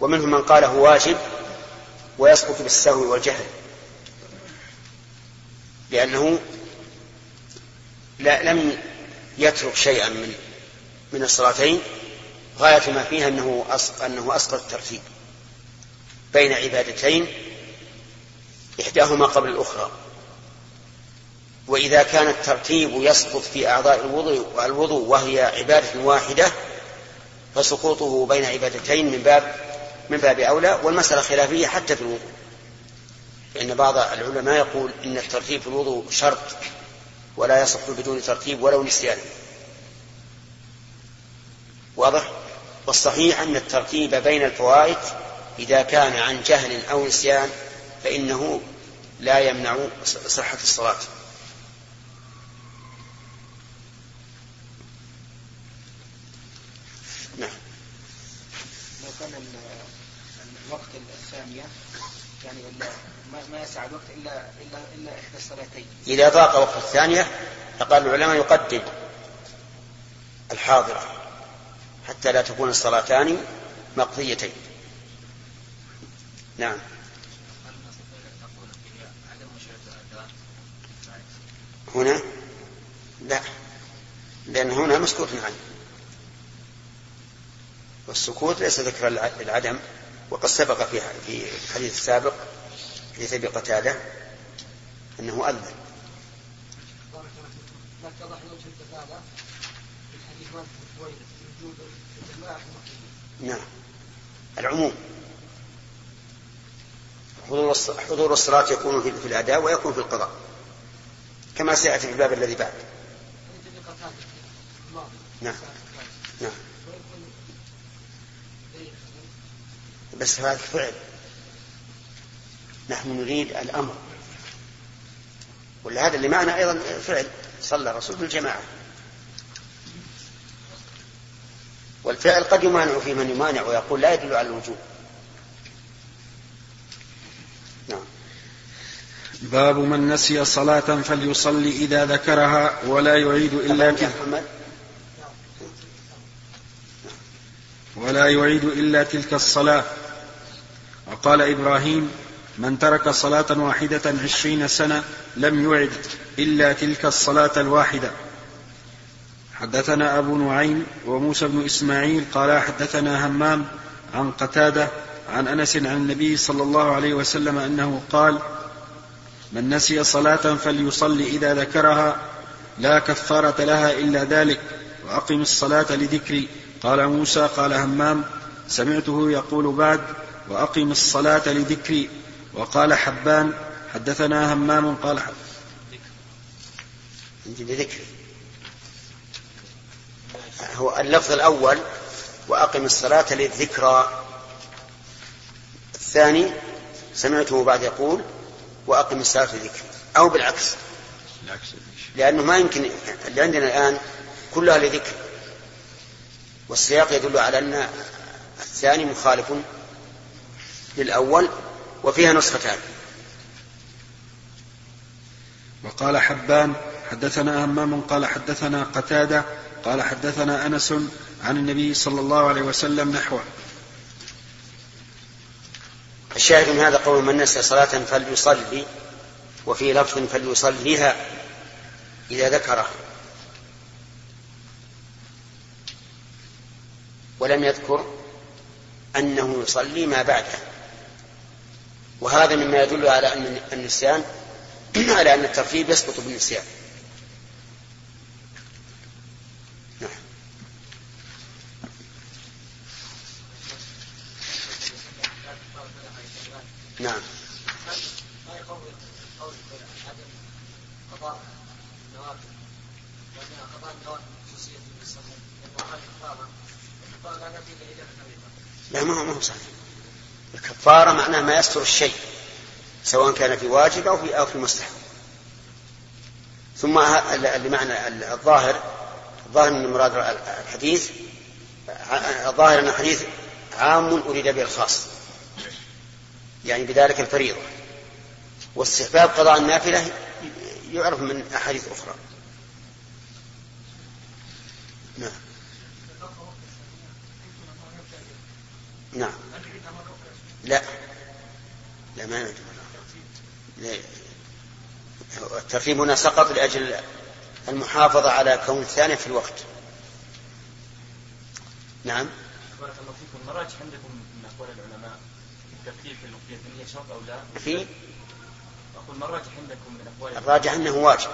ومنهم من قاله واجب ويسقط بالسهو والجهل. لأنه لا لم يترك شيئا من من الصلاتين غاية ما فيها أنه أنه أسقط الترتيب بين عبادتين إحداهما قبل الأخرى. وإذا كان الترتيب يسقط في أعضاء الوضوء الوضوء وهي عبادة واحدة فسقوطه بين عبادتين من باب من باب أولى والمسألة خلافية حتى في الوضوء. فإن بعض العلماء يقول إن الترتيب في الوضوء شرط ولا يصح بدون ترتيب ولو نسيان. واضح؟ والصحيح أن الترتيب بين الفوائد إذا كان عن جهل أو نسيان فإنه لا يمنع صحة الصلاة نعم لو كان الوقت الثانية. يعني ما يسع الوقت إلا إلا إلا إحدى الصلاتين. إذا ضاق وقت الثانية فقال العلماء يقدم الحاضرة حتى لا تكون الصلاتان مقضيتين. نعم. هنا؟ لا. لأن هنا مسكوت عنه والسكوت ليس ذكر العدم. وقد سبق في في الحديث السابق حديث أبي قتادة أنه أذن. نعم. العموم. حضور الصلاة يكون في الأداء ويكون في القضاء. كما سيأتي في الباب الذي بعد. نعم. بس هذا فعل. نحن نريد الأمر. ولهذا اللي معنا أيضا فعل. صلى الرسول بالجماعة. والفعل قد يمانع في من يمانع ويقول لا يدل على الوجوب. نعم. باب من نسي صلاة فليصلي إذا ذكرها ولا يعيد إلا تلك ولا يعيد إلا تلك الصلاة. وقال إبراهيم من ترك صلاة واحدة عشرين سنة لم يعد إلا تلك الصلاة الواحدة. حدثنا أبو نعيم وموسى بن إسماعيل قال حدثنا همام عن قتادة عن أنس عن النبي صلى الله عليه وسلم أنه قال من نسي صلاة فليصلي إذا ذكرها لا كفارة لها إلا ذلك وأقم الصلاة لذكري. قال موسى قال همام سمعته يقول بعد وأقم الصلاة لذكري. وقال حبان حدثنا همام قال لذكري. هو اللفظ الأول وأقم الصلاة للذكرى. الثاني سمعته بعد يقول وأقم الصلاة للذكر أو بالعكس. لأنه ما يمكن اللي عندنا الآن كلها لذكر. والسياق يدل على أن الثاني مخالف للأول وفيها نسختان. وقال حبان حدثنا همام قال حدثنا قتادة قال حدثنا أنس عن النبي صلى الله عليه وسلم نحوه. الشاهد من هذا قول من نسي صلاة فليصلي وفي لفظ فليصليها إذا ذكره. ولم يذكر أنه يصلي ما بعده. وهذا مما يدل على أن النسيان على أن الترتيب يسقط بالنسيان. نعم. لا ما هو ما هو صحيح. الكفارة معناه ما يستر الشيء سواء كان في واجب أو في أو في مستحب. ثم اللي معنى الظاهر الظاهر من مراد الحديث الظاهر أن الحديث عام أريد به الخاص يعني بذلك الفريضة. واستحباب قضاء النافلة يعرف من أحاديث أخرى. نعم. نعم. لا. لا ما الترتيب هنا سقط لأجل المحافظة على كون الثاني في الوقت. نعم. بارك الله فيكم. مراجح عندكم من أقوال العلماء. الترتيب في الوقية هي شرط أو لا؟ في؟ أقول مراجح عندكم من أقوال الراجح أنه واجب.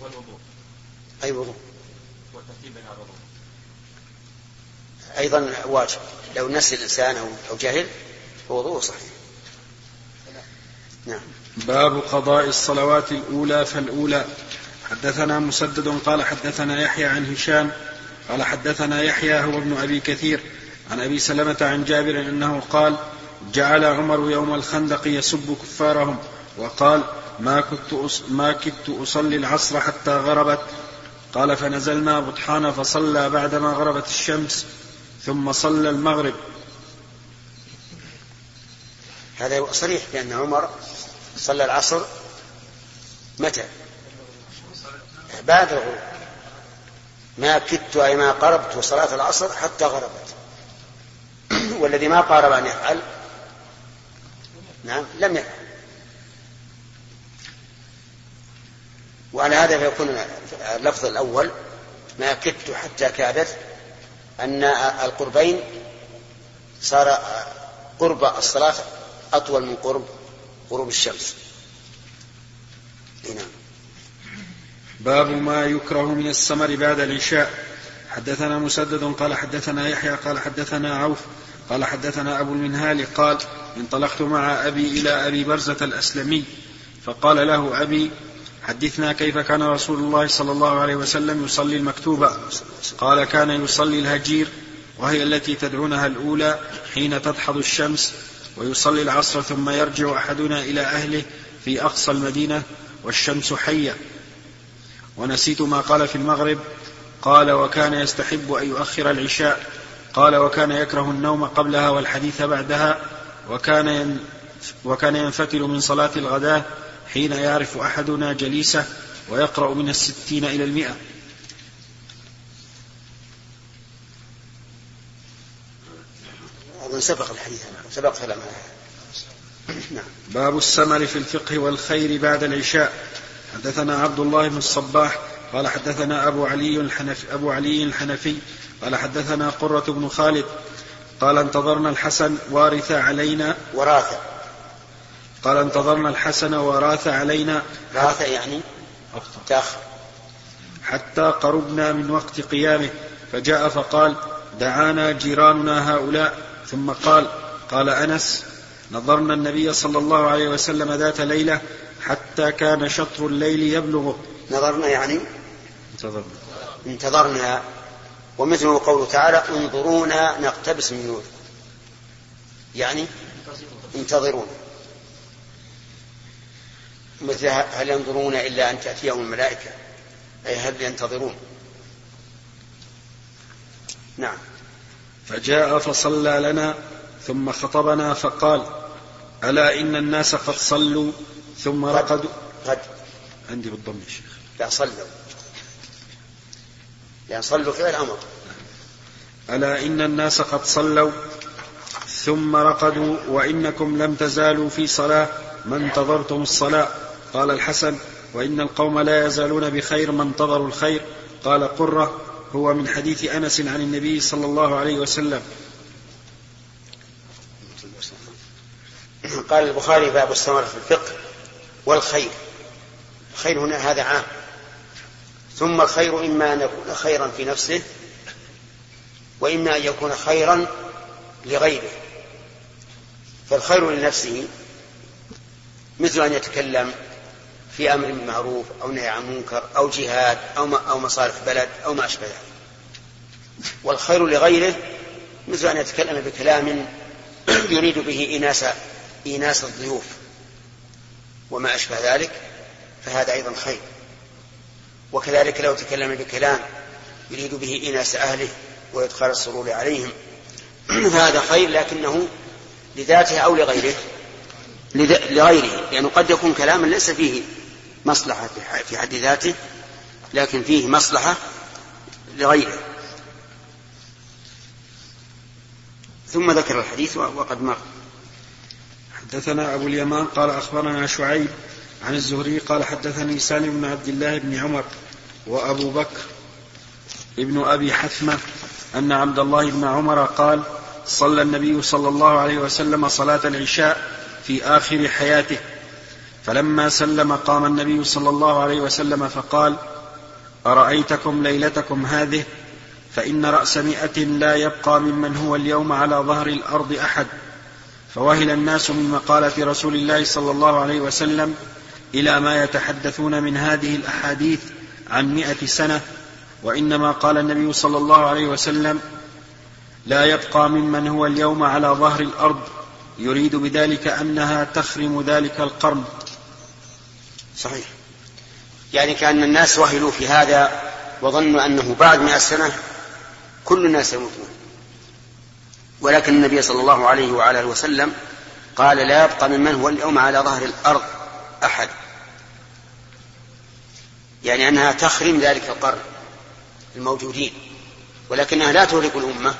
والوضوء. أي وضوء؟ والترتيب بين الوضوء. أيضا واجب. لو نسي الإنسان أو جهل فوضوءه صحيح. نعم. باب قضاء الصلوات الأولى فالأولى. حدثنا مسدد قال حدثنا يحيى عن هشام قال حدثنا يحيى هو ابن أبي كثير عن أبي سلمة عن جابر أنه قال جعل عمر يوم الخندق يسب كفارهم وقال ما كنت ما كدت أصلي العصر حتى غربت. قال فنزلنا بطحان فصلى بعدما غربت الشمس. ثم صلى المغرب. هذا صريح بأن عمر صلى العصر متى؟ بعد الغروب. ما كدت أي ما قربت صلاة العصر حتى غربت. والذي ما قارب أن يفعل نعم لم يفعل. وعلى هذا فيكون اللفظ الأول ما كدت حتى كادت أن القربين صار قرب الصلاة أطول من قرب غروب الشمس. نعم باب ما يكره من السمر بعد العشاء. حدثنا مسدد قال حدثنا يحيى قال حدثنا عوف قال حدثنا أبو المنهال قال انطلقت مع أبي إلى أبي برزة الأسلمي فقال له أبي حدثنا كيف كان رسول الله صلى الله عليه وسلم يصلي المكتوبة قال كان يصلي الهجير وهي التي تدعونها الأولى حين تدحض الشمس ويصلي العصر ثم يرجع أحدنا إلى أهله في أقصى المدينة والشمس حية. ونسيت ما قال في المغرب قال وكان يستحب أن يؤخر العشاء قال وكان يكره النوم قبلها والحديث بعدها وكان وكان ينفتل من صلاة الغداة حين يعرف أحدنا جليسه ويقرأ من الستين إلى المئة. أظن سبق الحديث سبق كلام نعم. باب السمر في الفقه والخير بعد العشاء. حدثنا عبد الله بن الصباح قال حدثنا أبو علي الحنفي أبو علي الحنفي قال حدثنا قرة بن خالد قال انتظرنا الحسن وارث علينا وراث قال انتظرنا الحسن وراث علينا راث يعني تأخر. حتى قربنا من وقت قيامه فجاء فقال دعانا جيراننا هؤلاء. ثم قال قال أنس نظرنا النبي صلى الله عليه وسلم ذات ليلة حتى كان شطر الليل يبلغه. نظرنا يعني؟ انتظرنا. انتظرنا. ومثله قوله تعالى انظرونا نقتبس من نور. يعني؟ انتظرون. مثل هل ينظرون إلا أن تأتيهم الملائكة؟ أي هل ينتظرون؟ نعم. فجاء فصلى لنا ثم خطبنا فقال ألا إن الناس قد صلوا ثم رقدوا؟ قد. عندي بالضم يا شيخ. لا صلوا. لأن صلوا فعل أمر. ألا إن الناس قد صلوا ثم رقدوا وإنكم لم تزالوا في صلاة ما انتظرتم الصلاة؟ قال الحسن وإن القوم لا يزالون بخير ما انتظروا الخير. قال قرة هو من حديث أنس عن النبي صلى الله عليه وسلم. قال البخاري باب الثمر في الفقه والخير. الخير هنا هذا عام. ثم الخير إما أن يكون خيرا في نفسه وإما أن يكون خيرا لغيره. فالخير لنفسه مثل أن يتكلم في أمر معروف أو نهي عن منكر أو جهاد أو أو مصالح بلد أو ما أشبه ذلك. والخير لغيره مثل أن يتكلم بكلام يريد به إيناس إيناس الضيوف وما أشبه ذلك فهذا أيضا خير. وكذلك لو تكلم بكلام يريد به إيناس أهله وإدخال السرور عليهم فهذا خير لكنه لذاته أو لغيره لغيره لأنه قد يكون كلاما ليس فيه مصلحة في حد ذاته لكن فيه مصلحة لغيره. ثم ذكر الحديث وقد مر. حدثنا أبو اليمان قال أخبرنا شعيب عن الزهري قال حدثني سالم بن عبد الله بن عمر وأبو بكر ابن أبي حثمة أن عبد الله بن عمر قال صلى النبي صلى الله عليه وسلم صلاة العشاء في آخر حياته. فلما سلم قام النبي صلى الله عليه وسلم فقال أرأيتكم ليلتكم هذه؟ فإن رأس مئة لا يبقى ممن هو اليوم على ظهر الأرض أحد. فوهل الناس من مقالة رسول الله صلى الله عليه وسلم إلى ما يتحدثون من هذه الأحاديث عن مئة سنة وإنما قال النبي صلى الله عليه وسلم لا يبقى ممن هو اليوم على ظهر الأرض. يريد بذلك أنها تخرم ذلك القرن. صحيح. يعني كأن الناس وهلوا في هذا وظنوا أنه بعد مئة سنة كل الناس يموتون. ولكن النبي صلى الله عليه وعلى آله وسلم قال لا يبقى ممن هو اليوم على ظهر الأرض أحد. يعني أنها تخرم ذلك القرن الموجودين ولكنها لا تهلك الأمة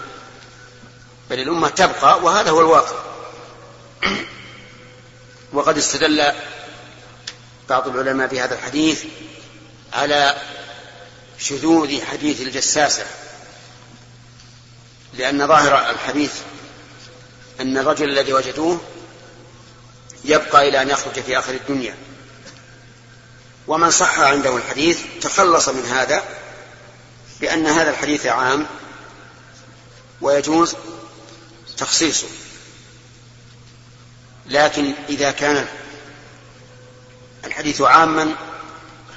بل الأمة تبقى وهذا هو الواقع. وقد استدل بعض العلماء بهذا الحديث على شذوذ حديث الجساسة لأن ظاهر الحديث أن الرجل الذي وجدوه يبقى إلى أن يخرج في آخر الدنيا. ومن صح عنده الحديث تخلص من هذا بأن هذا الحديث عام ويجوز تخصيصه. لكن إذا كان الحديث عاما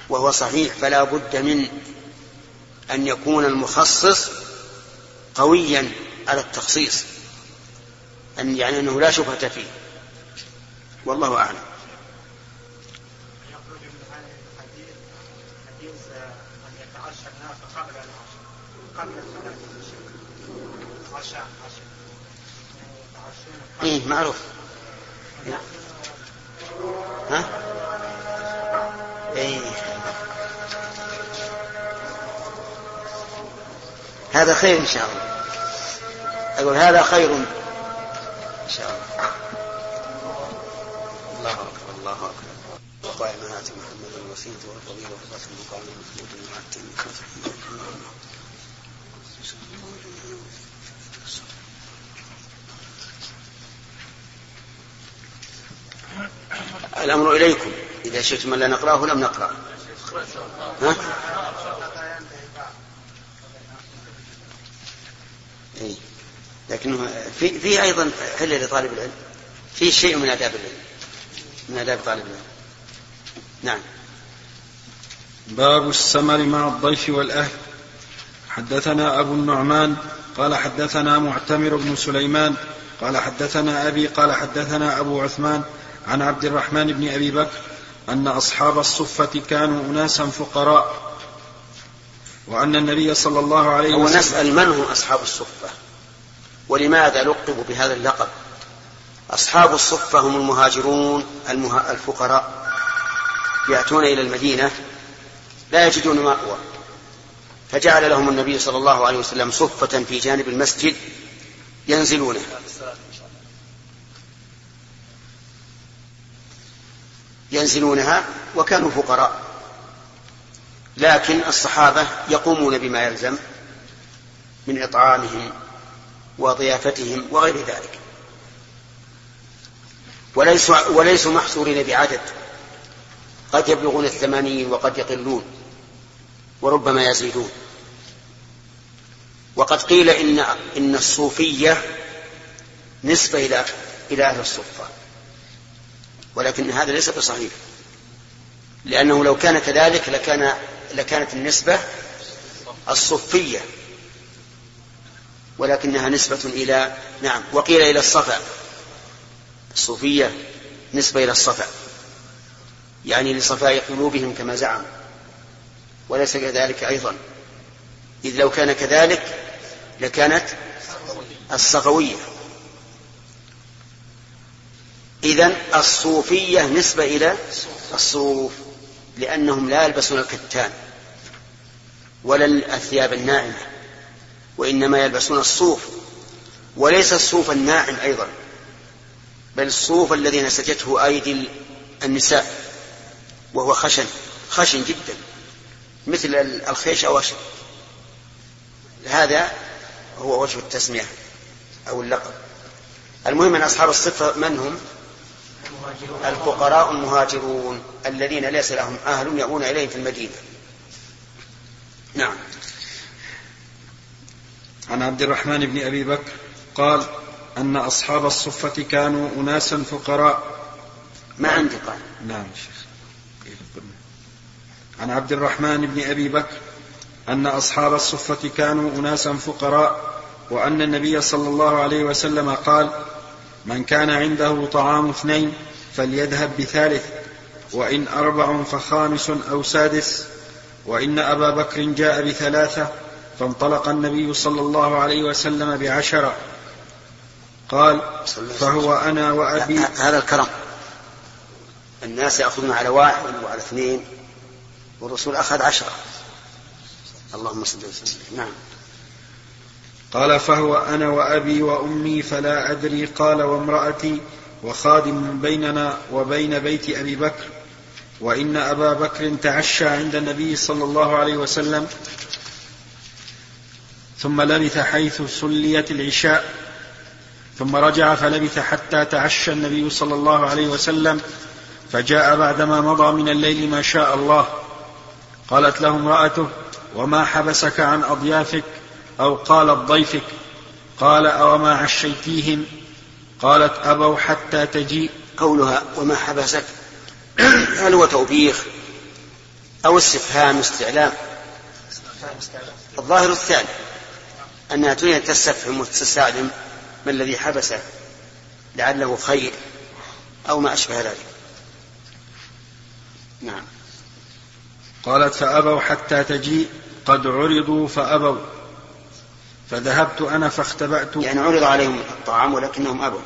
وهو صحيح فلا بد من أن يكون المخصص قويا على التخصيص أن يعني أنه لا شبهة فيه. والله أعلم. إيه معروف. ها؟ هذا خير إن شاء الله. أقول هذا خير إن شاء الله. الله أكبر الله أكبر. اللهم آت محمدا الوسيلة والفضيلة وفضة المقام المحمود مع الأمر إليكم. إذا شئتم أن لا نقرأه لم نقرأ ها؟ إيه؟ لكنه في في أيضا حل لطالب العلم. في شيء من آداب العلم. من آداب طالب العلم. نعم. باب السمر مع الضيف والأهل. حدثنا أبو النعمان قال حدثنا معتمر بن سليمان قال حدثنا أبي قال حدثنا أبو عثمان عن عبد الرحمن بن أبي بكر أن أصحاب الصفة كانوا اناسا فقراء وأن النبي صله الله عليه وسلم ونسال من هم أصحاب الصفة؟ ولماذا لقبوا بهذا اللقب؟ أصحاب الصفة هم المهاجرون المه... الفقراء. يأتون إلى المدينة لا يجدون مأوى. فجعل لهم النبي صلى الله عليه وسلم صفة في جانب المسجد ينزلونها ينزلونها وكانوا فقراء. لكن الصحابة يقومون بما يلزم من إطعامهم وضيافتهم وغير ذلك. وليسوا, وليسوا محصورين بعدد. قد يبلغون الثمانين وقد يقلون وربما يزيدون. وقد قيل إن إن الصوفية نسبة إلى إلى أهل الصفة. ولكن هذا ليس بصحيح. لأنه لو كان كذلك لكان لكانت النسبة الصفية ولكنها نسبة إلى نعم وقيل إلى الصفا. الصوفية نسبة إلى الصفا يعني لصفاء قلوبهم كما زعم وليس كذلك أيضا. إذ لو كان كذلك لكانت الصفوية. إذا الصوفية نسبة إلى الصوف. لأنهم لا يلبسون الكتان ولا الثياب الناعمة وإنما يلبسون الصوف وليس الصوف الناعم أيضا بل الصوف الذي نسجته أيدي النساء وهو خشن خشن جدا مثل الخيش أو أشد. هذا هو وجه التسمية أو اللقب. المهم أن أصحاب الصفة من هم؟ الفقراء المهاجرون الذين ليس لهم أهل يأوون إليهم في المدينة. نعم. عن عبد الرحمن بن أبي بكر قال أن أصحاب الصفة كانوا أناسا فقراء. ما عندي قال. نعم شيخ. عن عبد الرحمن بن أبي بكر أن أصحاب الصفة كانوا أناسا فقراء وأن النبي صلى الله عليه وسلم قال من كان عنده طعام اثنين فليذهب بثالث وإن أربع فخامس أو سادس وإن أبا بكر جاء بثلاثة فانطلق النبي صلى الله عليه وسلم بعشرة قال فهو أنا وأبي. هذا الكرم الناس يأخذون على واحد وعلى اثنين والرسول أخذ عشرة. اللهم صل وسلم. نعم. قال فهو أنا وأبي وأمي فلا أدري قال وامرأتي وخادم بيننا وبين بيت أبي بكر وإن أبا بكر تعشى عند النبي صلى الله عليه وسلم ثم لبث حيث سليت العشاء ثم رجع فلبث حتى تعشى النبي صلى الله عليه وسلم فجاء بعدما مضى من الليل ما شاء الله. قالت له امرأته وما حبسك عن أضيافك أو قالت ضيفك؟ قال أوما عشيتيهم؟ قالت أبوا حتى تجيء. قولها وما حبسك هل هو توبيخ أو استفهام استعلام؟ الظاهر الثاني أنها تريد تستفهم وتستعلم ما الذي حبسه لعله خير أو ما أشبه ذلك. نعم. قالت فأبوا حتى تجيء. قد عرضوا فأبوا. فذهبت أنا فاختبأت. يعني عرض عليهم الطعام ولكنهم أبوا.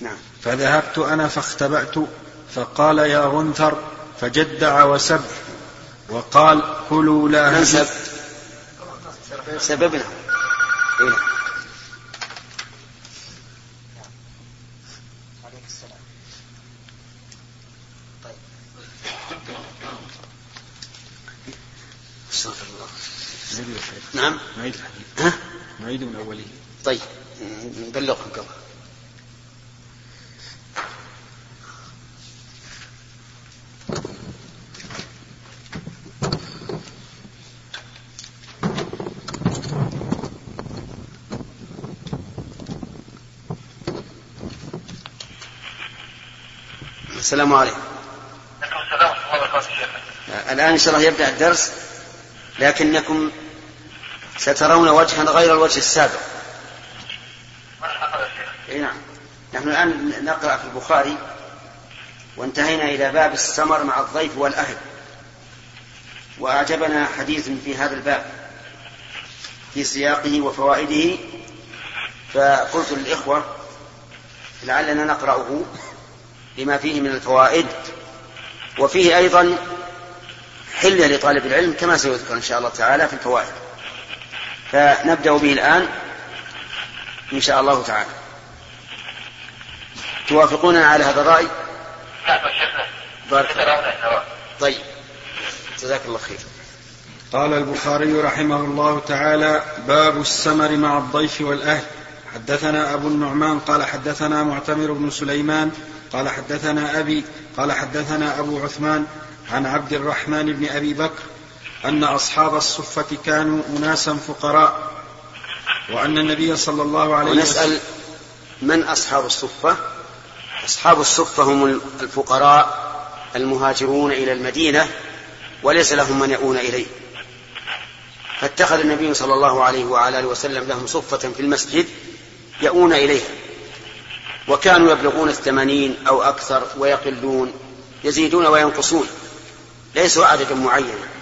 نعم. فذهبت أنا فاختبأت فقال يا غنثر فجدع وسب وقال كلوا لا من سب؟ سببنا. إيه؟ عليك السلام طيب استغفر الله نعيد الحديث نعم نعيد الحديث. ها؟ نعيد من أوله. طيب نبلغهم قبل. السلام عليكم. عليكم السلام ورحمة الله وبركاته. شيخنا. الآن إن شاء الله يبدأ الدرس لكنكم سترون وجها غير الوجه السابق. اي نعم. نحن الآن نقرأ في البخاري وانتهينا إلى باب السمر مع الضيف والأهل. وأعجبنا حديث في هذا الباب في سياقه وفوائده. فقلت للإخوة لعلنا نقرأه لما فيه من الفوائد. وفيه أيضا حلة لطالب العلم كما سيذكر إن شاء الله تعالى في الفوائد. فنبدأ به الآن إن شاء الله تعالى. توافقوننا على هذا الرأي؟ نعم. بارك. طيب. جزاك الله خير. قال البخاري رحمه الله تعالى باب السمر مع الضيف والأهل. حدثنا أبو النعمان قال حدثنا معتمر بن سليمان قال حدثنا أبي قال حدثنا أبو عثمان عن عبد الرحمن بن أبي بكر أن أصحاب الصفة كانوا أناسا فقراء وأن النبي صلى الله عليه ونسأل من أصحاب الصفة؟ أصحاب الصفة هم الفقراء المهاجرون إلى المدينة وليس لهم من يؤون إليه. فاتخذ النبي صلى الله عليه وعلى آله وسلم لهم صفة في المسجد يؤون إليها وكانوا يبلغون الثمانين أو أكثر ويقلون يزيدون وينقصون ليسوا عددا معينا.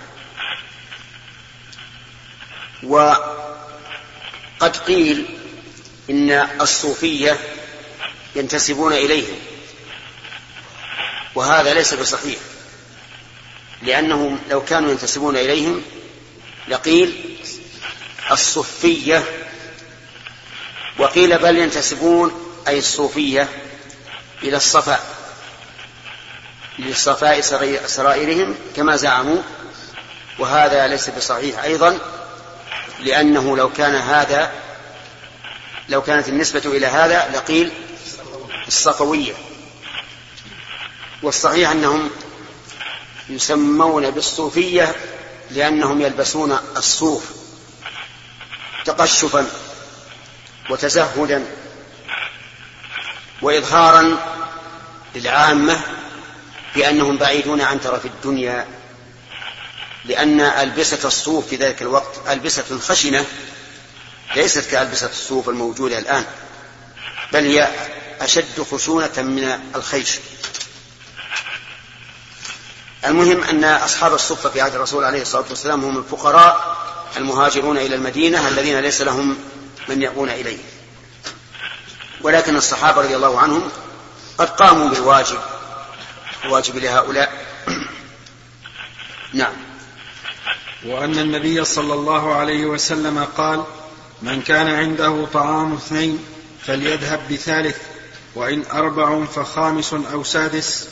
وقد قيل إن الصوفية ينتسبون إليهم وهذا ليس بصحيح لأنهم لو كانوا ينتسبون إليهم لقيل الصفية وقيل بل ينتسبون أي الصوفية إلى الصفاء لصفاء سرائرهم كما زعموا وهذا ليس بصحيح. أيضا لأنه لو كان هذا لو كانت النسبة إلى هذا لقيل الصفوية. والصحيح أنهم يسمون بالصوفية لأنهم يلبسون الصوف تقشفا وتزهدا وإظهارا للعامة بأنهم بعيدون عن ترف الدنيا لأن ألبسة الصوف في ذلك الوقت ألبسة خشنة ليست كألبسة الصوف الموجودة الآن بل هي أشد خشونة من الخيش. المهم أن أصحاب الصفة في عهد الرسول عليه الصلاة والسلام هم الفقراء المهاجرون إلى المدينة الذين ليس لهم من يأوون إليه. ولكن الصحابة رضي الله عنهم قد قاموا بالواجب الواجب لهؤلاء. نعم. وأن النبي صلى الله عليه وسلم قال من كان عنده طعام اثنين فليذهب بثالث وإن أربع فخامس أو سادس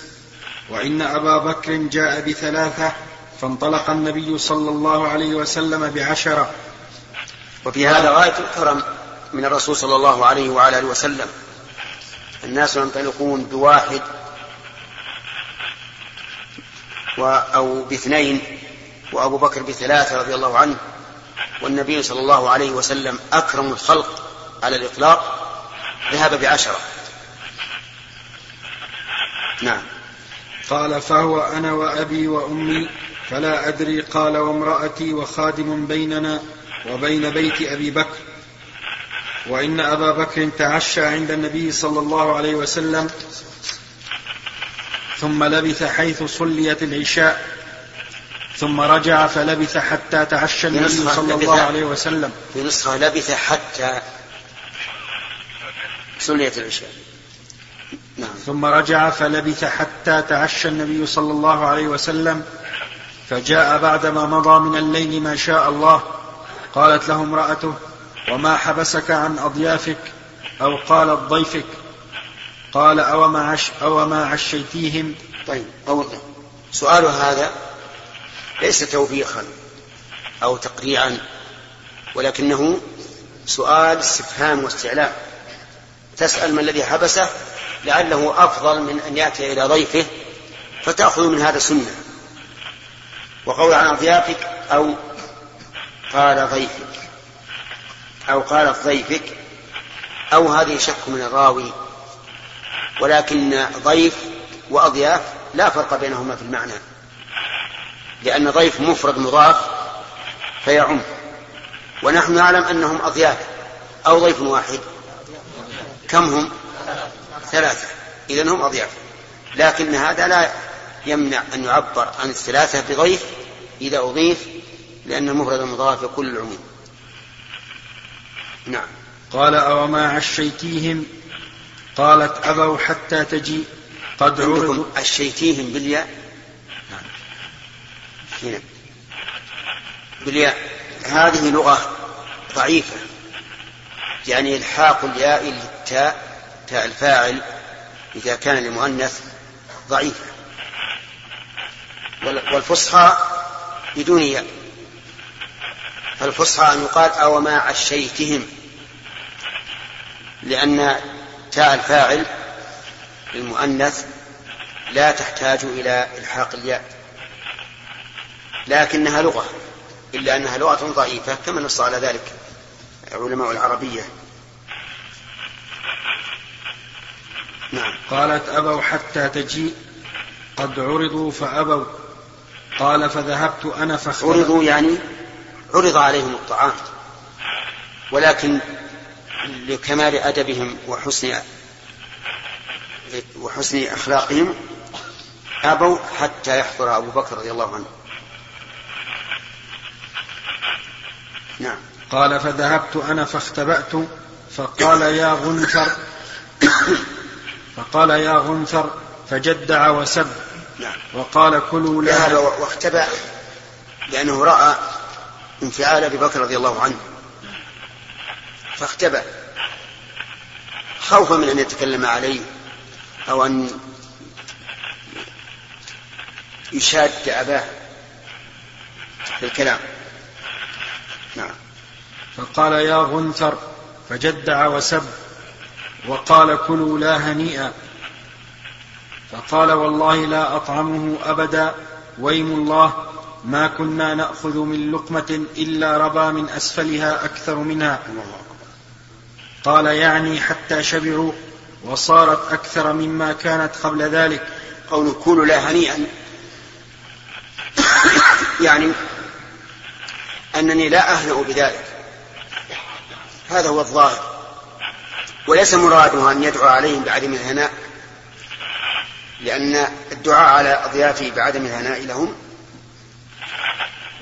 وإن أبا بكر جاء بثلاثة فانطلق النبي صلى الله عليه وسلم بعشرة. وفي هذا غاية الكرم من الرسول صلى الله عليه وعلى آله وسلم. الناس ينطلقون بواحد أو باثنين وأبو بكر بثلاثة رضي الله عنه والنبي صلى الله عليه وسلم أكرم الخلق على الإطلاق ذهب بعشرة. نعم. قال فهو أنا وأبي وأمي فلا أدري قال وامرأتي وخادم بيننا وبين بيت أبي بكر. وإن أبا بكر تعشى عند النبي صلى الله عليه وسلم ثم لبث حيث صليت العشاء ثم رجع فلبث حتى تعشى النبي صلى الله عليه وسلم. في نسخة لبث حتى صليت العشاء. نعم. ثم رجع فلبث حتى تعشى النبي صلى الله عليه وسلم. فجاء بعدما مضى من الليل ما شاء الله. قالت له امرأته وما حبسك عن أضيافك أو قالت ضيفك؟ قال أو ما, عش أو ما عشيتيهم؟ طيب أو سؤال هذا ليس توبيخا أو تقريعا ولكنه سؤال استفهام واستعلاء. تسأل ما الذي حبسه لعله أفضل من أن يأتي إلى ضيفه فتأخذ من هذا سنة. وقول عن أضيافك أو قال ضيفك أو قالت ضيفك أو هذه شك من الراوي ولكن ضيف وأضياف لا فرق بينهما في المعنى. لأن ضيف مفرد مضاف فيعم. ونحن نعلم أنهم أضياف أو ضيف واحد. كم هم؟ ثلاثة. إذن هم أضياف. لكن هذا لا يمنع أن يعبر عن الثلاثة بضيف إذا أضيف لأن المفرد المضاف يكون العموم. نعم. قال أوما عشيتيهم؟ قالت أبوا حتى تجي. قد عرضوا. عشيتيهم بالياء؟ هنا بالياء. هذه لغة ضعيفة. يعني إلحاق الياء للتاء تاء الفاعل إذا كان لمؤنث ضعيفة. والفصحى بدون ياء. فالفصحى أن يقال أو ما عشيتهم. لأن تاء الفاعل للمؤنث لا تحتاج إلى إلحاق الياء. لكنها لغة إلا أنها لغة ضعيفة كما نص على ذلك علماء العربية. نعم. قالت أبوا حتى تجيء قد عرضوا فأبوا. قال فذهبت أنا فاختلف عرضوا يعني عرض عليهم الطعام. ولكن لكمال أدبهم وحسن وحسن أخلاقهم أبوا حتى يحضر أبو بكر رضي الله عنه. نعم. قال فذهبت أنا فاختبأت فقال يا غنثر فقال يا غنثر فجدع وسب. نعم. وقال كلوا لا. واختبأ لأنه رأى انفعال أبي بكر رضي الله عنه. فاختبأ. خوفا من أن يتكلم عليه أو أن يشاد أباه في الكلام. نعم. فقال يا غنثر فجدع وسب وقال كلوا لا هنيئا فقال والله لا أطعمه أبدا ويم الله ما كنا نأخذ من لقمة إلا ربا من أسفلها أكثر منها. قال يعني حتى شبعوا وصارت أكثر مما كانت قبل ذلك. قول كونوا لا هنيئا يعني أنني لا أهنأ بذلك. هذا هو الظاهر. وليس مراده أن يدعو عليهم بعدم الهناء لأن الدعاء على أضيافه بعدم الهناء لهم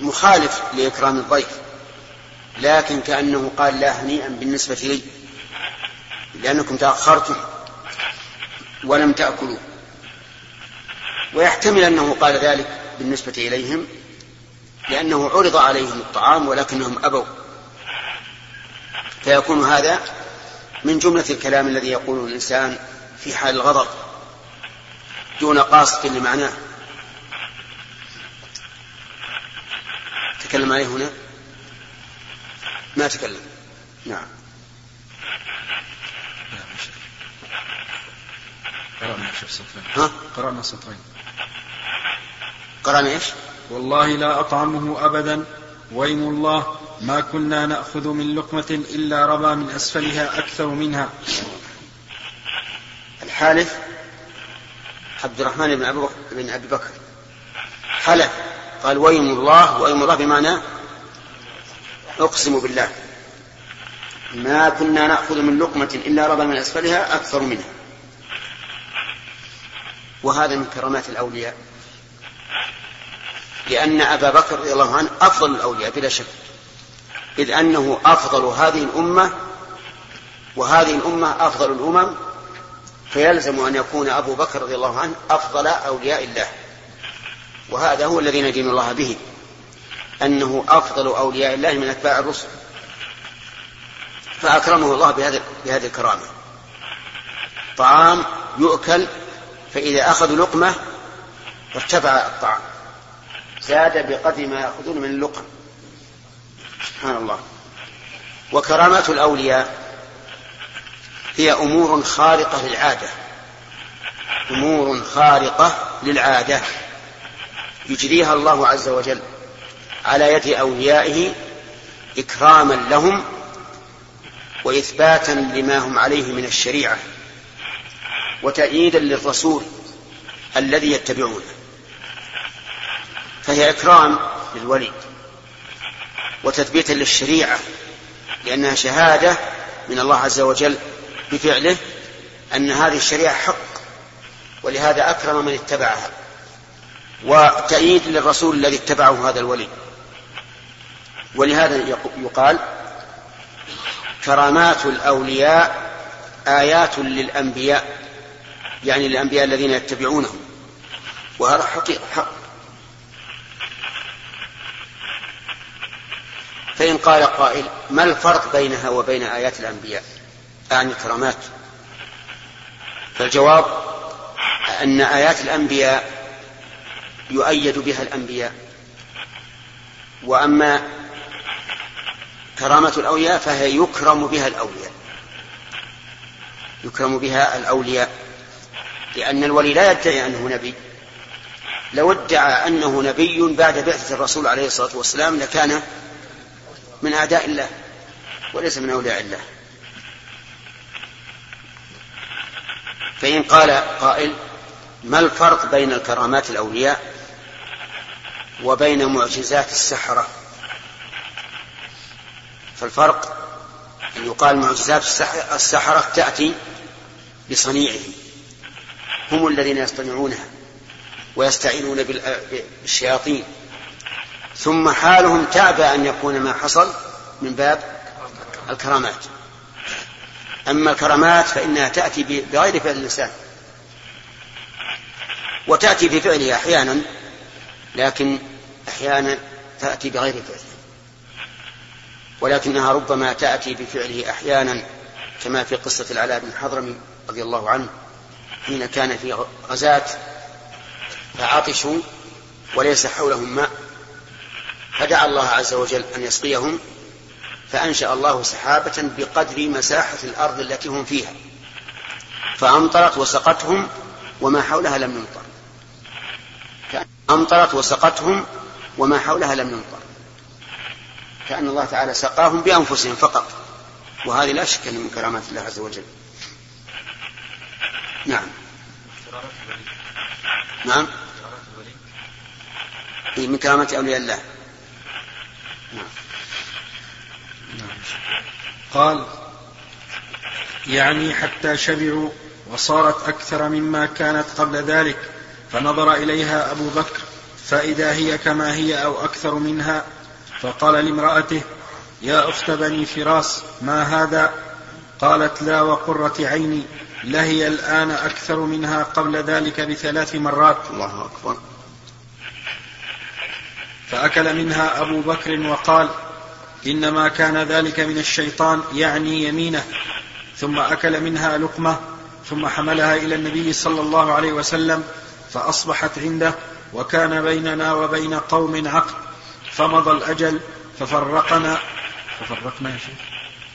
مخالف لإكرام الضيف. لكن كأنه قال لا هنيئا بالنسبة لي لأنكم تأخرتم ولم تأكلوا. ويحتمل أنه قال ذلك بالنسبة إليهم لأنه عرض عليهم الطعام ولكنهم أبوا. فيكون هذا من جملة الكلام الذي يقوله الإنسان في حال الغضب دون قاصد لمعناه. تكلم عليه هنا؟ ما تكلم. نعم. قرأنا سطرين ها؟ قرأنا سطرين قرأنا إيش؟ والله لا أطعمه أبدا. ويم الله ما كنا نأخذ من لقمة إلا ربا من أسفلها أكثر منها. الحالف عبد الرحمن بن أبي بن أبي بكر. حلف. قال ويم الله ويم الله بمعنى أقسم بالله. ما كنا نأخذ من لقمة إلا ربا من أسفلها أكثر منها. وهذا من كرامات الأولياء. لأن أبا بكر رضي الله عنه أفضل الأولياء بلا شك. إذ أنه أفضل هذه الأمة وهذه الأمة أفضل الأمم فيلزم أن يكون أبو بكر رضي الله عنه أفضل أولياء الله. وهذا هو الذي ندين الله به أنه أفضل أولياء الله من أتباع الرسل. فأكرمه الله بهذه بهذه الكرامة. طعام يؤكل فإذا أخذوا لقمة ارتفع الطعام. زاد بقدر ما يأخذون من اللقم. سبحان الله. وكرامات الأولياء هي أمور خارقة للعادة. أمور خارقة للعادة. يجريها الله عز وجل على يد أوليائه إكراما لهم وإثباتا لما هم عليه من الشريعة وتأييدا للرسول الذي يتبعونه. فهي إكرام للولي وتثبيتا للشريعة لأنها شهادة من الله عز وجل بفعله أن هذه الشريعة حق ولهذا أكرم من اتبعها وتأييد للرسول الذي اتبعه هذا الولي ولهذا يقال كرامات الأولياء آيات للأنبياء يعني للأنبياء الذين يتبعونهم وهذا حقيقة حق. فإن قال قائل ما الفرق بينها وبين آيات الأنبياء؟ أعني الكرامات فالجواب أن آيات الأنبياء يؤيد بها الأنبياء. وأما كرامة الأولياء فهي يكرم بها الأولياء. يكرم بها الأولياء. لأن الولي لا يدعي أنه نبي. لو ادعى أنه نبي بعد بعثة الرسول عليه الصلاة والسلام لكان من أعداء الله وليس من أولياء الله. فإن قال قائل ما الفرق بين الكرامات الأولياء وبين معجزات السحرة؟ فالفرق أن يقال معجزات السحرة تأتي بصنيعه هم الذين يصطنعونها ويستعينون بالشياطين. ثم حالهم تابى أن يكون ما حصل من باب الكرامات. أما الكرامات فإنها تأتي بغير فعل الإنسان. وتأتي بفعله أحيانا لكن أحيانا تأتي بغير فعله. ولكنها ربما تأتي بفعله أحيانا كما في قصة العلاء بن حضرمي رضي الله عنه حين كان في غزاة فعطشوا وليس حولهم ماء. فدعا الله عز وجل أن يسقيهم فأنشأ الله سحابة بقدر مساحة الأرض التي هم فيها. فأمطرت وسقتهم وما حولها لم يمطر. أمطرت وسقتهم وما حولها لم يمطر. كأن الله تعالى سقاهم بأنفسهم فقط. وهذه لا شك من كرامات الله عز وجل. نعم. نعم. من كرامة أولياء الله. قال يعني حتى شبعوا وصارت أكثر مما كانت قبل ذلك فنظر إليها أبو بكر فإذا هي كما هي أو أكثر منها فقال لامرأته يا أخت بني فراس ما هذا؟ قالت لا وقرة عيني لهي الآن أكثر منها قبل ذلك بثلاث مرات. الله أكبر. فأكل منها أبو بكر وقال إنما كان ذلك من الشيطان يعني يمينه. ثم أكل منها لقمة ثم حملها إلى النبي صلى الله عليه وسلم فأصبحت عنده وكان بيننا وبين قوم عقد فمضى الأجل ففرقنا ففرقنا يا شيخ.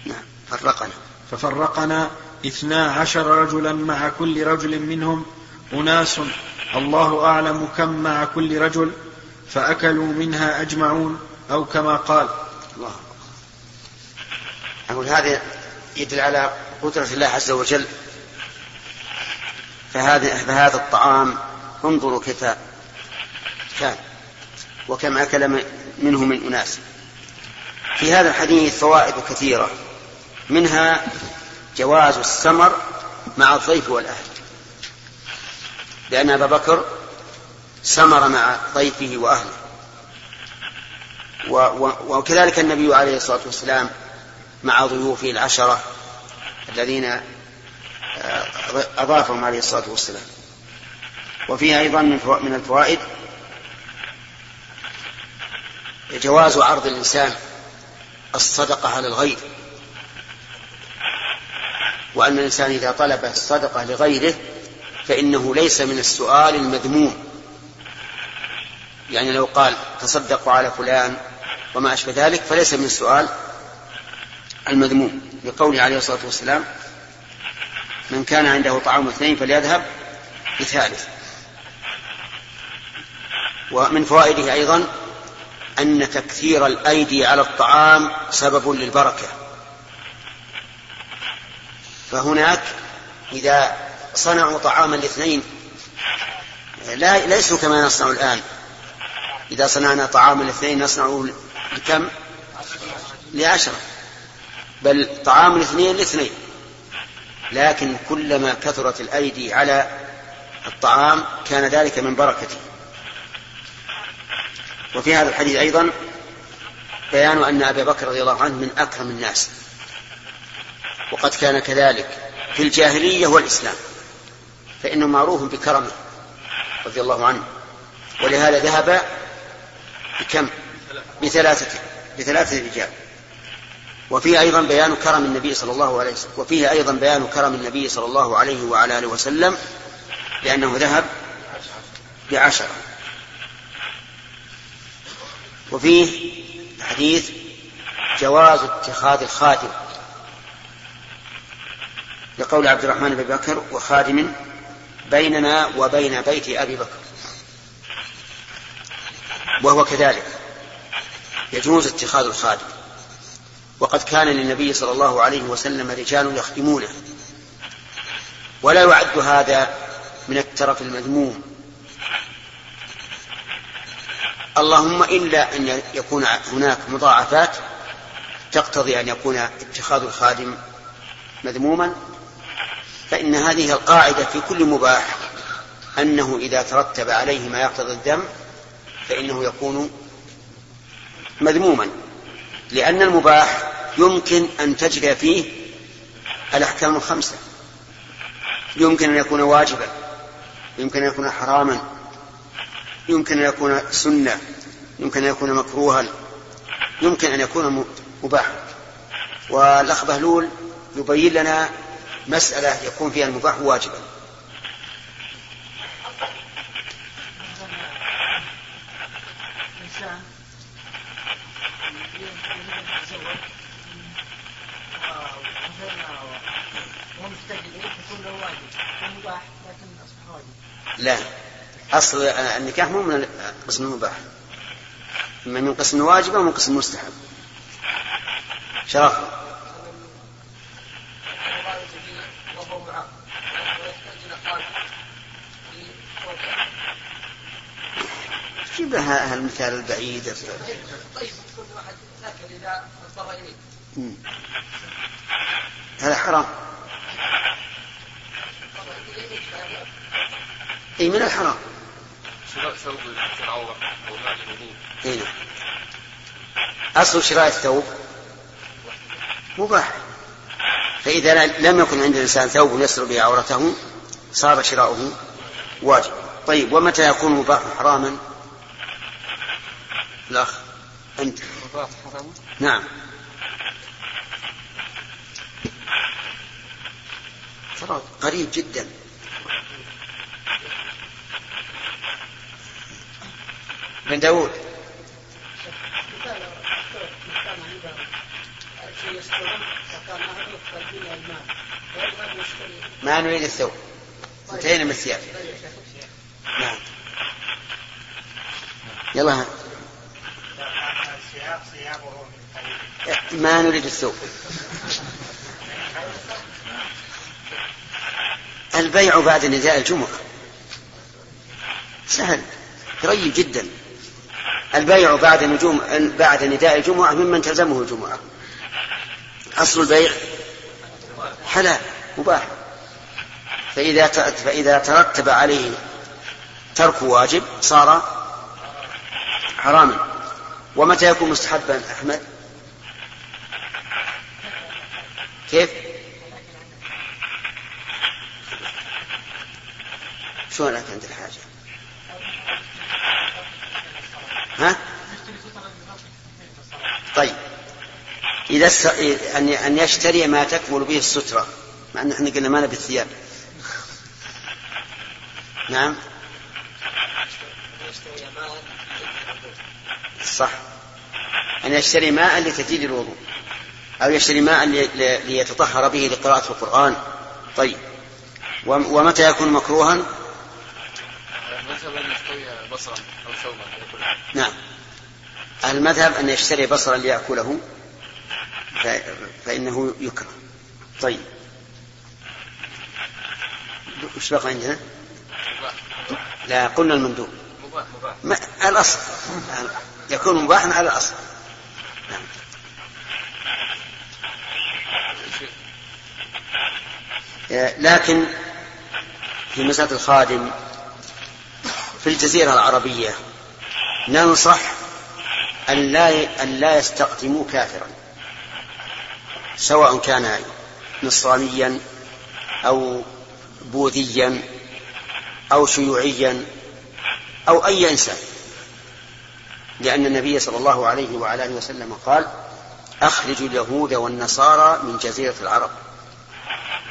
نعم فرقنا. ففرقنا اثنا عشر رجلا مع كل رجل منهم أناس. الله أعلم كم مع كل رجل. فأكلوا منها أجمعون أو كما قال. الله. أقول هذا يدل على قدرة الله عز وجل. فهذا فهذا الطعام انظروا كيف كان وكم أكل منه من أناس. في هذا الحديث فوائد كثيرة. منها جواز السمر مع الضيف والأهل. لأن أبا بكر سمر مع ضيفه وأهله. وكذلك النبي عليه الصلاة والسلام مع ضيوفه العشرة الذين آه، أضافهم عليه الصلاة والسلام. وفيها أيضا من الفوائد جواز عرض الإنسان الصدقة على الغير. وأن الإنسان إذا طلب الصدقة لغيره فإنه ليس من السؤال المذموم. يعني لو قال تصدقوا على فلان وما أشبه ذلك فليس من السؤال المذموم. لقوله عليه الصلاة والسلام من كان عنده طعام اثنين فليذهب بثالث ومن فوائده أيضا أن تكثير الأيدي على الطعام سبب للبركة. فهناك إذا صنعوا طعاما لاثنين لا ليسوا كما نصنع الآن. إذا صنعنا طعاما لاثنين نصنعه لكم؟ لعشرة. بل طعام الاثنين لاثنين. لكن كلما كثرت الأيدي على الطعام كان ذلك من بركته. وفي هذا الحديث أيضا بيان أن أبا بكر رضي الله عنه من أكرم الناس. وقد كان كذلك في الجاهلية والإسلام. فإنه معروف بكرمه رضي الله عنه. ولهذا ذهب بكم؟ بثلاثة بثلاثة رجال. وفيه أيضا بيان كرم النبي صلى الله عليه وسلم وفيه أيضا بيان كرم النبي صلى الله عليه وعلى آله وسلم لأنه ذهب بعشرة. وفيه حديث جواز اتخاذ الخادم لقول عبد الرحمن بن بكر وخادم بيننا وبين بيت أبي بكر. وهو كذلك. يجوز اتخاذ الخادم. وقد كان للنبي صلى الله عليه وسلم رجال يخدمونه. ولا يعد هذا من الترف المذموم. اللهم إلا أن يكون هناك مضاعفات تقتضي أن يكون اتخاذ الخادم مذموما. فإن هذه القاعدة في كل مباح أنه إذا ترتب عليه ما يقتضي الذم فإنه يكون مذموما لأن المباح يمكن أن تجد فيه الأحكام الخمسة. يمكن أن يكون واجبا يمكن أن يكون حراما يمكن أن يكون سنة يمكن أن يكون مكروها يمكن أن يكون مباحا. والأخ بهلول يبين لنا مسألة يكون فيها المباح واجبا إنسان يتزوج وهو محتاج إليه يكون له واجب ومباح لكن أصبح واجب لا. أصل النكاح مو من قسم المباح إما من قسم الواجب أو من قسم المستحب شرف. جيب لها المثال البعيد. طيب كل واحد لكن إذا اضطر إليه. مم. هذا حرام. اي من الحرام. شراء ثوب العورة أو اي نعم. أصل شراء الثوب مباح. فإذا لم يكن عند الإنسان ثوب يستر به عورته صار شراؤه واجب. طيب ومتى يكون مباح حراما؟ الأخ أنت. مباح حرام؟ نعم. ترى قريب جدا. بن داود ما نريد الثوب. انتهينا من الثياب. نعم. يلا. من ما نريد الثوب. البيع بعد نداء الجمعة. سهل. قريب جدا. البيع بعد نجوم بعد نداء الجمعة ممن تلزمه الجمعة. أصل البيع حلال مباح. فإذا فإذا ترتب عليه ترك واجب صار حراما. ومتى يكون مستحبا أحمد؟ كيف؟ شلون لك عند الحاجة؟ ها؟ طيب. إذا است... أن أن يشتري ما تكمل به السترة مع أن إحنا قلنا ما نبي الثياب. نعم. صح. أن يشتري ماء لتجديد الوضوء أو يشتري ماء لي- لي- ليتطهر به لقراءة القرآن. طيب. وم- ومتى يكون مكروها؟ بصرا أو ثوبا نعم. المذهب أن يشتري بصرا ليأكله فإنه يكره. طيب. وش بقى عندنا؟ لا قلنا المندوب. مباح الأصل. يكون مباحا على الأصل. نعم. آه، لكن في مسألة الخادم في الجزيرة العربية ننصح أن لا أن لا يستقدموا كافرا سواء كان نصرانيا أو بوذيا أو شيوعيا أو أي إنسان. لأن النبي صلى الله عليه وعلى آله وسلم قال أخرجوا اليهود والنصارى من جزيرة العرب.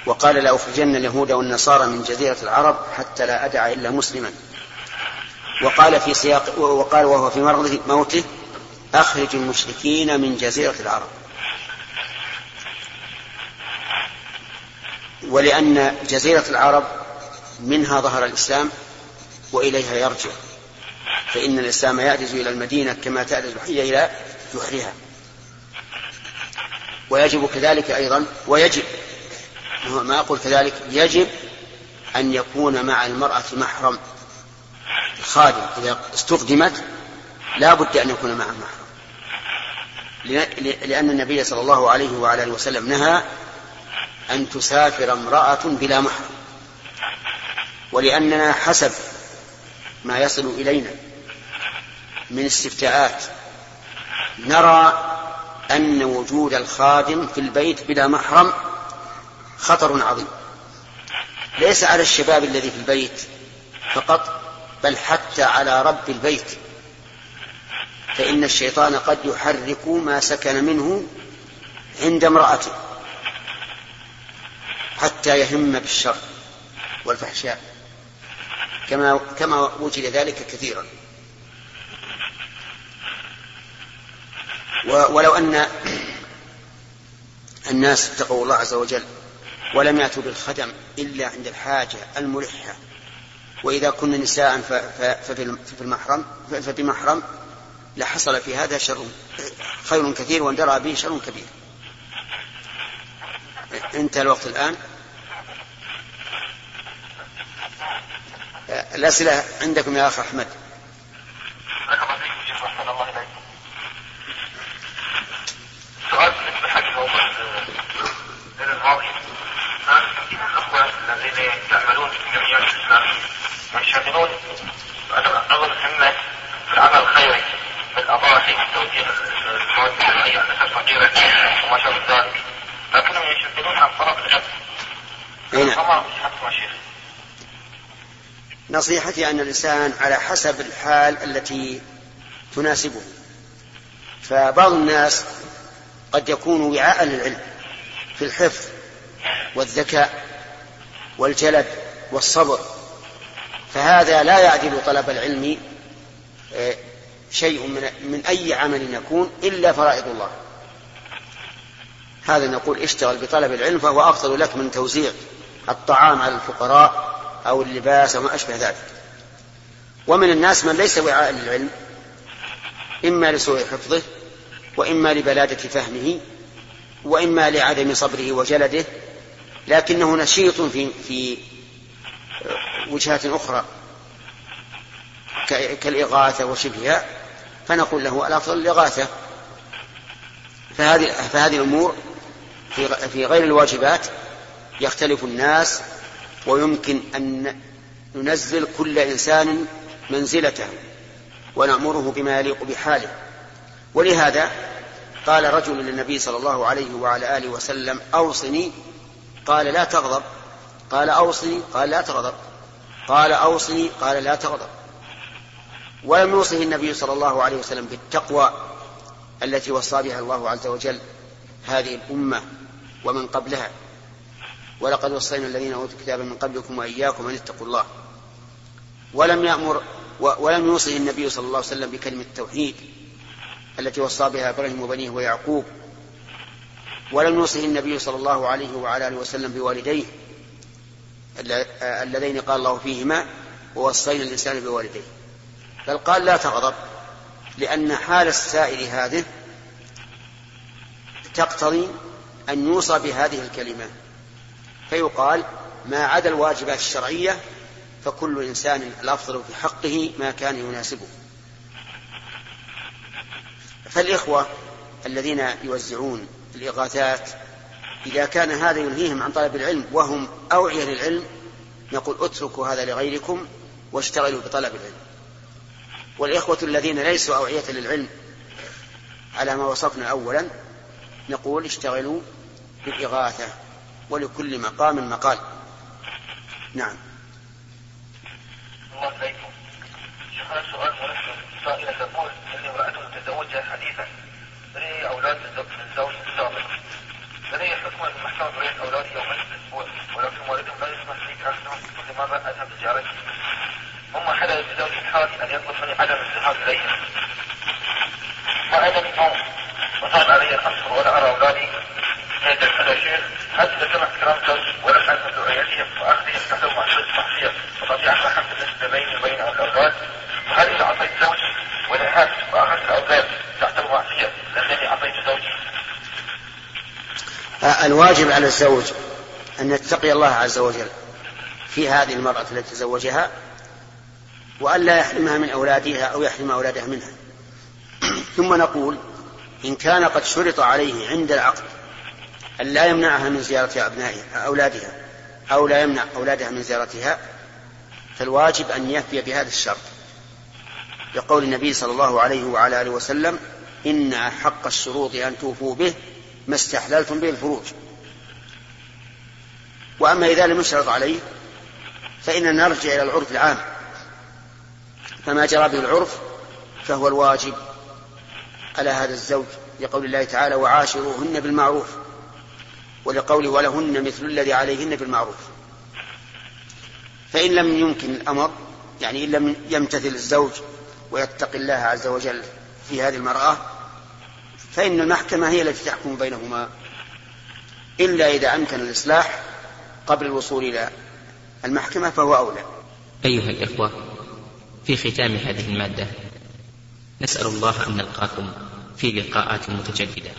وقال لأخرجن اليهود والنصارى من جزيرة العرب حتى لا أدع إلا مسلما. وقال في سياق وقال وهو في مرض موته أخرج المشركين من جزيرة العرب. ولأن جزيرة العرب منها ظهر الإسلام وإليها يرجع. فإن الإسلام يعجز إلى المدينة كما تعجز الحية إلى جحرها. ويجب كذلك أيضا ويجب ما أقول كذلك يجب أن يكون مع المرأة محرم. الخادم إذا استخدمت لا بد أن يكون معه محرم لأن النبي صلى الله عليه وعلى آله وسلم نهى أن تسافر امرأة بلا محرم. ولأننا حسب ما يصل إلينا من استفتاءات. نرى أن وجود الخادم في البيت بلا محرم خطر عظيم. ليس على الشباب الذي في البيت فقط بل حتى على رب البيت. فإن الشيطان قد يحرك ما سكن منه عند امرأته حتى يهم بالشر والفحشاء. كما كما وجد ذلك كثيرا. ولو أن الناس اتقوا الله عز وجل ولم يأتوا بالخدم إلا عند الحاجة الملحة وإذا كن نساء ففي المحرم ففي محرم لحصل في هذا شر خير كثير واندرى به شر كبير. انتهى الوقت الآن. الأسئلة عندكم يا أخ أحمد. ينشغلون أظن همه في العمل الخيري بالاضاحي وتوجيه المواد الفقيره وما شابه ذلك لكنهم ينشغلون عن طلب العلم. نعم. نصيحتي أن الإنسان على حسب الحال التي تناسبه فبعض الناس قد يكون وعاء للعلم في الحفظ والذكاء والجلد والصبر فهذا لا يعدل طلب العلم آه، شيء من, من أي عمل يكون إلا فرائض الله. هذا نقول اشتغل بطلب العلم فهو أفضل لك من توزيع الطعام على الفقراء أو اللباس أو ما أشبه ذلك. ومن الناس من ليس وعاء للعلم إما لسوء حفظه وإما لبلادة فهمه وإما لعدم صبره وجلده لكنه نشيط في في وجهات أخرى كالإغاثة وشبهها فنقول له الأفضل الإغاثة. فهذه فهذه الأمور في في غير الواجبات يختلف الناس ويمكن أن ننزل كل إنسان منزلته ونأمره بما يليق بحاله. ولهذا قال رجل للنبي صلى الله عليه وعلى آله وسلم أوصني. قال لا تغضب. قال أوصني. قال لا تغضب. قال أوصني قال لا تغضب. ولم يوصه النبي صلى الله عليه وسلم بالتقوى التي وصى بها الله عز وجل هذه الأمة ومن قبلها. ولقد وصينا الذين أوتوا الكتاب من قبلكم وإياكم أن اتقوا الله. ولم يأمر ولم يوصه النبي صلى الله عليه وسلم بكلمة التوحيد التي وصى بها إبراهيم وبنيه ويعقوب. ولم يوصه النبي صلى الله عليه وعلى آله وسلم بوالديه اللذين قال الله فيهما ووصينا الإنسان بوالديه. بل قال لا تغضب لأن حال السائل هذه تقتضي أن يوصى بهذه الكلمة. فيقال ما عدا الواجبات الشرعية فكل إنسان الأفضل في حقه ما كان يناسبه. فالإخوة الذين يوزعون الإغاثات إذا كان هذا ينهيهم عن طلب العلم وهم أوعية للعلم نقول اتركوا هذا لغيركم واشتغلوا بطلب العلم. والإخوة الذين ليسوا أوعية للعلم على ما وصفنا أولا نقول اشتغلوا بالإغاثة ولكل مقام مقال. نعم. الله هذا سؤال. وأنا اليوم وصعب علي الامر ولا أرى أولادي كيف هذا شيخ حتى احترام زوجي ولم ألزم ذريتهم واخذهم تحت معصية؟ وقطيعة الرحم بالنسبة بيني وبين الأولاد. وهل إذا أعطيت زوجي ونهات وأخذت الأولاد تحت المعصية لانني أعطيت زوجي الواجب على الزوج أن يتقي الله عز وجل في هذه المرأة التي تزوجها وأن لا يحرمها من أولادها أو يحرم أولادها منها. ثم نقول إن كان قد شرط عليه عند العقد أن لا يمنعها من زيارة أبنائها أولادها أو لا يمنع أولادها من زيارتها فالواجب أن يفي بهذا الشرط. لقول النبي صلى الله عليه وعلى آله وسلم إن حق الشروط أن توفوا به ما استحللتم به الفروج. وأما إذا لم يشترط عليه فإننا نرجع إلى العرف العام. فما جرى به العرف فهو الواجب على هذا الزوج لقول الله تعالى وعاشروهن بالمعروف ولقوله ولهن مثل الذي عليهن بالمعروف فإن لم يمكن الأمر يعني إن لم يمتثل الزوج ويتقي الله عز وجل في هذه المرأة فإن المحكمة هي التي تحكم بينهما إلا إذا أمكن الإصلاح قبل الوصول إلى المحكمة فهو أولى. أيها الإخوة في ختام هذه المادة نسأل الله أن نلقاكم في لقاءات متجددة.